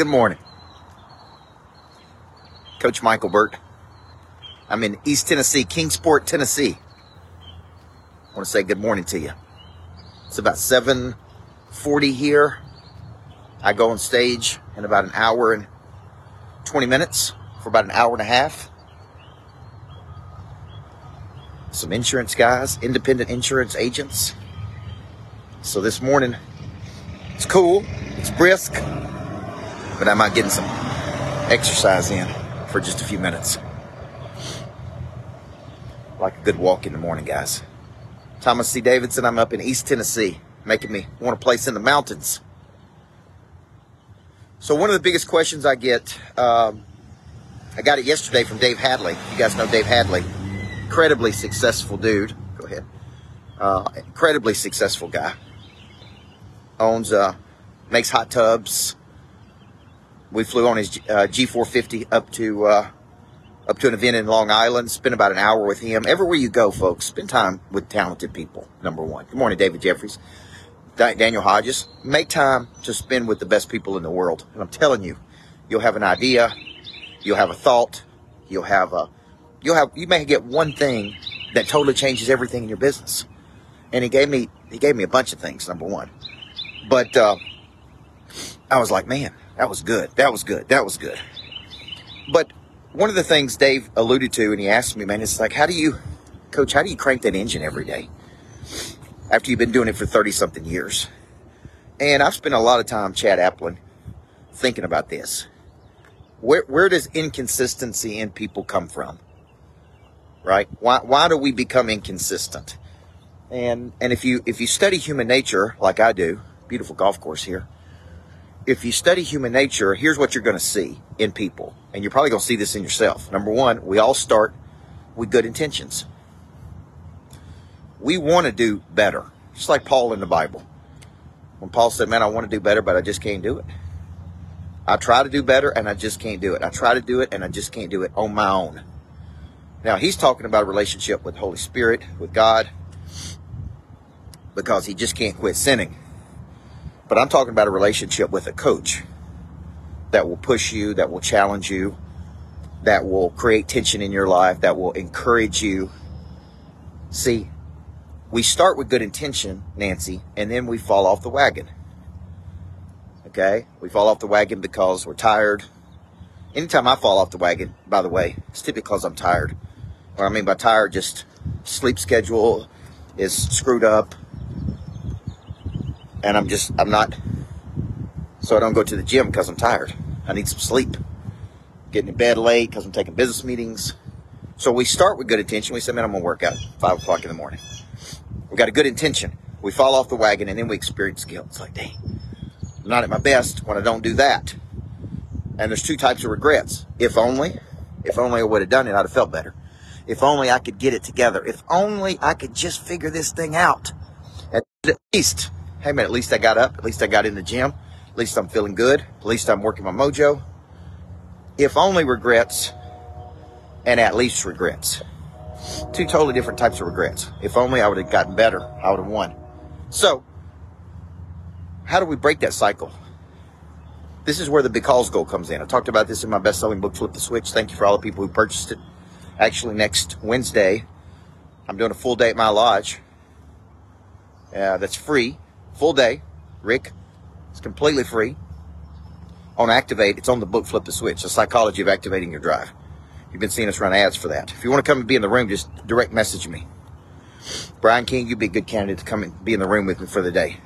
Good morning. Coach Michael Burt. I'm in East Tennessee, Kingsport, Tennessee. I want to say good morning to you. It's about 7:40 here. I go on stage in about an hour and 20 minutes for about an hour and a half. Some insurance guys, independent insurance agents. So this morning, it's cool, it's brisk, but I might get some exercise in for just a few minutes. Like a good walk in the morning, guys. Thomas C. Davidson, I'm up in East Tennessee, making me want a place in the mountains. So one of the biggest questions I get, um, I got it yesterday from Dave Hadley. You guys know Dave Hadley, incredibly successful dude. Go ahead. Uh, incredibly successful guy. Owns, uh, makes hot tubs. We flew on his uh, G450 up to uh, up to an event in Long Island. Spent about an hour with him. Everywhere you go, folks, spend time with talented people. Number one. Good morning, David Jeffries. Daniel Hodges, make time to spend with the best people in the world. And I'm telling you, you'll have an idea, you'll have a thought, you'll have a, you'll have, you may get one thing that totally changes everything in your business. And he gave me, he gave me a bunch of things, number one. But, uh, I was like, man, that was good. That was good. That was good. But one of the things Dave alluded to, and he asked me, man, it's like, how do you, coach, how do you crank that engine every day? after you've been doing it for 30 something years. And I've spent a lot of time, Chad Applin, thinking about this. Where, where does inconsistency in people come from? Right? Why, why do we become inconsistent? And, and if you, if you study human nature, like I do, beautiful golf course here. If you study human nature, here's what you're going to see in people. And you're probably going to see this in yourself. Number one, we all start with good intentions we want to do better. Just like Paul in the Bible. When Paul said, Man, I want to do better, but I just can't do it. I try to do better and I just can't do it. I try to do it and I just can't do it on my own. Now, he's talking about a relationship with the Holy Spirit, with God, because he just can't quit sinning. But I'm talking about a relationship with a coach that will push you, that will challenge you, that will create tension in your life, that will encourage you. See, we start with good intention, Nancy, and then we fall off the wagon. Okay? We fall off the wagon because we're tired. Anytime I fall off the wagon, by the way, it's typically because I'm tired. What I mean by tired, just sleep schedule is screwed up. And I'm just, I'm not, so I don't go to the gym because I'm tired. I need some sleep. Getting in bed late because I'm taking business meetings. So we start with good intention. We say, man, I'm going to work out five o'clock in the morning. We got a good intention. We fall off the wagon and then we experience guilt. It's like, dang, I'm not at my best when I don't do that. And there's two types of regrets. If only, if only I would have done it, I'd have felt better. If only I could get it together. If only I could just figure this thing out. At least, hey man, at least I got up. At least I got in the gym. At least I'm feeling good. At least I'm working my mojo. If only regrets and at least regrets. Two totally different types of regrets. If only I would have gotten better, I would have won. So, how do we break that cycle? This is where the because goal comes in. I talked about this in my best selling book, Flip the Switch. Thank you for all the people who purchased it. Actually, next Wednesday, I'm doing a full day at my lodge. Uh, that's free. Full day. Rick, it's completely free. On Activate, it's on the book Flip the Switch, the psychology of activating your drive. You've been seeing us run ads for that. If you want to come and be in the room, just direct message me. Brian King, you'd be a good candidate to come and be in the room with me for the day.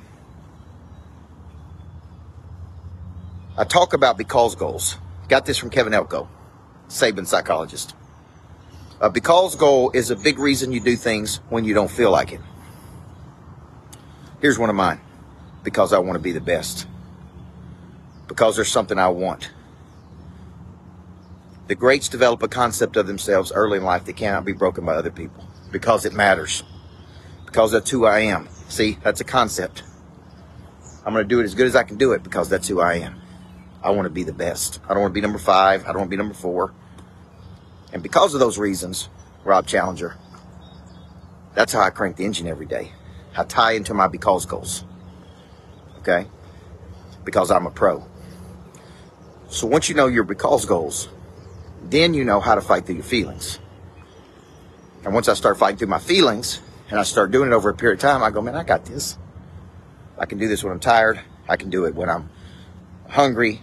I talk about because goals. Got this from Kevin Elko, Saban psychologist. A because goal is a big reason you do things when you don't feel like it. Here's one of mine. Because I want to be the best. Because there's something I want. The greats develop a concept of themselves early in life that cannot be broken by other people because it matters. Because that's who I am. See, that's a concept. I'm going to do it as good as I can do it because that's who I am. I want to be the best. I don't want to be number five. I don't want to be number four. And because of those reasons, Rob Challenger, that's how I crank the engine every day. I tie into my because goals. Okay? Because I'm a pro. So once you know your because goals, then you know how to fight through your feelings. And once I start fighting through my feelings and I start doing it over a period of time, I go, man, I got this. I can do this when I'm tired. I can do it when I'm hungry.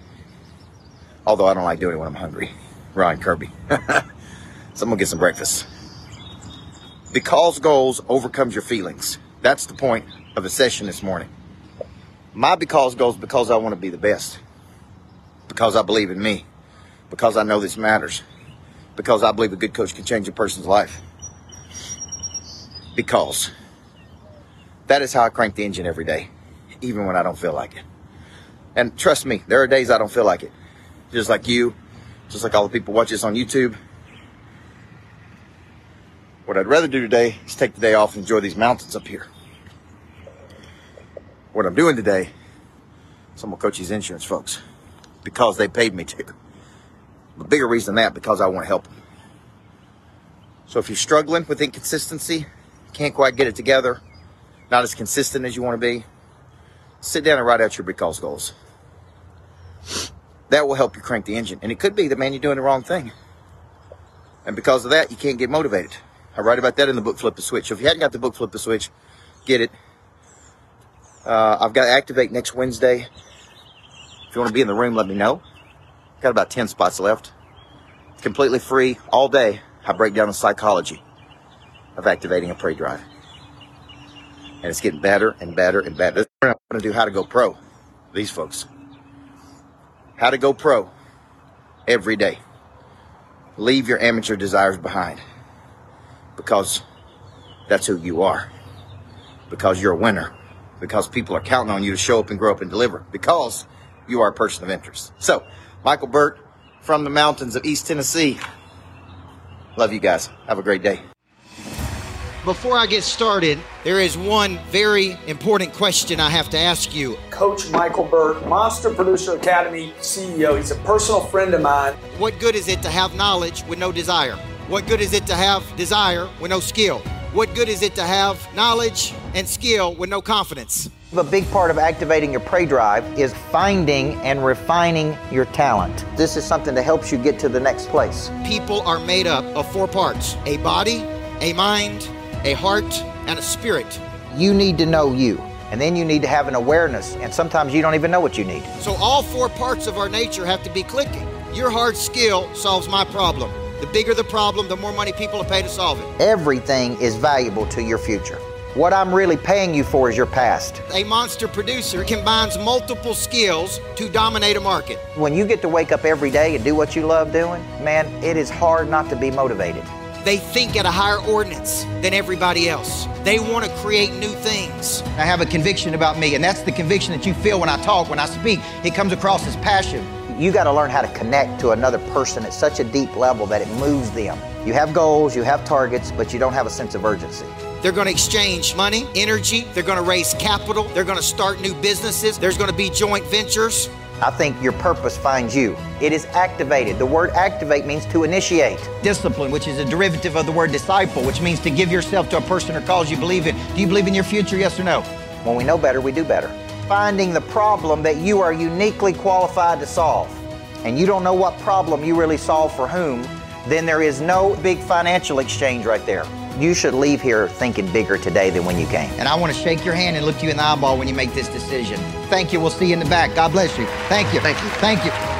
Although I don't like doing it when I'm hungry. Ryan Kirby. so I'm gonna get some breakfast. Because goals overcomes your feelings. That's the point of the session this morning. My because goes because I want to be the best. Because I believe in me. Because I know this matters. Because I believe a good coach can change a person's life. Because that is how I crank the engine every day, even when I don't feel like it. And trust me, there are days I don't feel like it. Just like you, just like all the people watch this on YouTube. What I'd rather do today is take the day off and enjoy these mountains up here. What I'm doing today is I'm gonna coach these insurance folks because they paid me to. The bigger reason than that, because I want to help them. So if you're struggling with inconsistency, can't quite get it together, not as consistent as you want to be, sit down and write out your because goals. That will help you crank the engine. And it could be that, man, you're doing the wrong thing. And because of that, you can't get motivated. I write about that in the book Flip the Switch. So if you hadn't got the book Flip the Switch, get it. Uh, I've got to Activate next Wednesday. If you want to be in the room, let me know. Got about 10 spots left. Completely free all day. I break down the psychology of activating a prey drive. And it's getting better and better and better. I'm going to do how to go pro. These folks. How to go pro every day. Leave your amateur desires behind because that's who you are. Because you're a winner. Because people are counting on you to show up and grow up and deliver. Because you are a person of interest. So, Michael Burt from the mountains of East Tennessee. Love you guys. Have a great day. Before I get started, there is one very important question I have to ask you. Coach Michael Burt, Monster Producer Academy CEO. He's a personal friend of mine. What good is it to have knowledge with no desire? What good is it to have desire with no skill? What good is it to have knowledge and skill with no confidence? A big part of activating your prey drive is finding and refining your talent. This is something that helps you get to the next place. People are made up of four parts a body, a mind, a heart, and a spirit. You need to know you, and then you need to have an awareness, and sometimes you don't even know what you need. So, all four parts of our nature have to be clicking. Your hard skill solves my problem. The bigger the problem, the more money people will pay to solve it. Everything is valuable to your future. What I'm really paying you for is your past. A monster producer combines multiple skills to dominate a market. When you get to wake up every day and do what you love doing, man, it is hard not to be motivated. They think at a higher ordinance than everybody else. They want to create new things. I have a conviction about me, and that's the conviction that you feel when I talk, when I speak. It comes across as passion. You got to learn how to connect to another person at such a deep level that it moves them. You have goals, you have targets, but you don't have a sense of urgency. They're going to exchange money, energy, they're going to raise capital, they're going to start new businesses, there's going to be joint ventures. I think your purpose finds you. It is activated. The word activate means to initiate. Discipline, which is a derivative of the word disciple, which means to give yourself to a person or cause you believe in. Do you believe in your future, yes or no? When we know better, we do better. Finding the problem that you are uniquely qualified to solve, and you don't know what problem you really solve for whom, then there is no big financial exchange right there. You should leave here thinking bigger today than when you came. And I want to shake your hand and look you in the eyeball when you make this decision. Thank you. We'll see you in the back. God bless you. Thank you. Thank you. Thank you.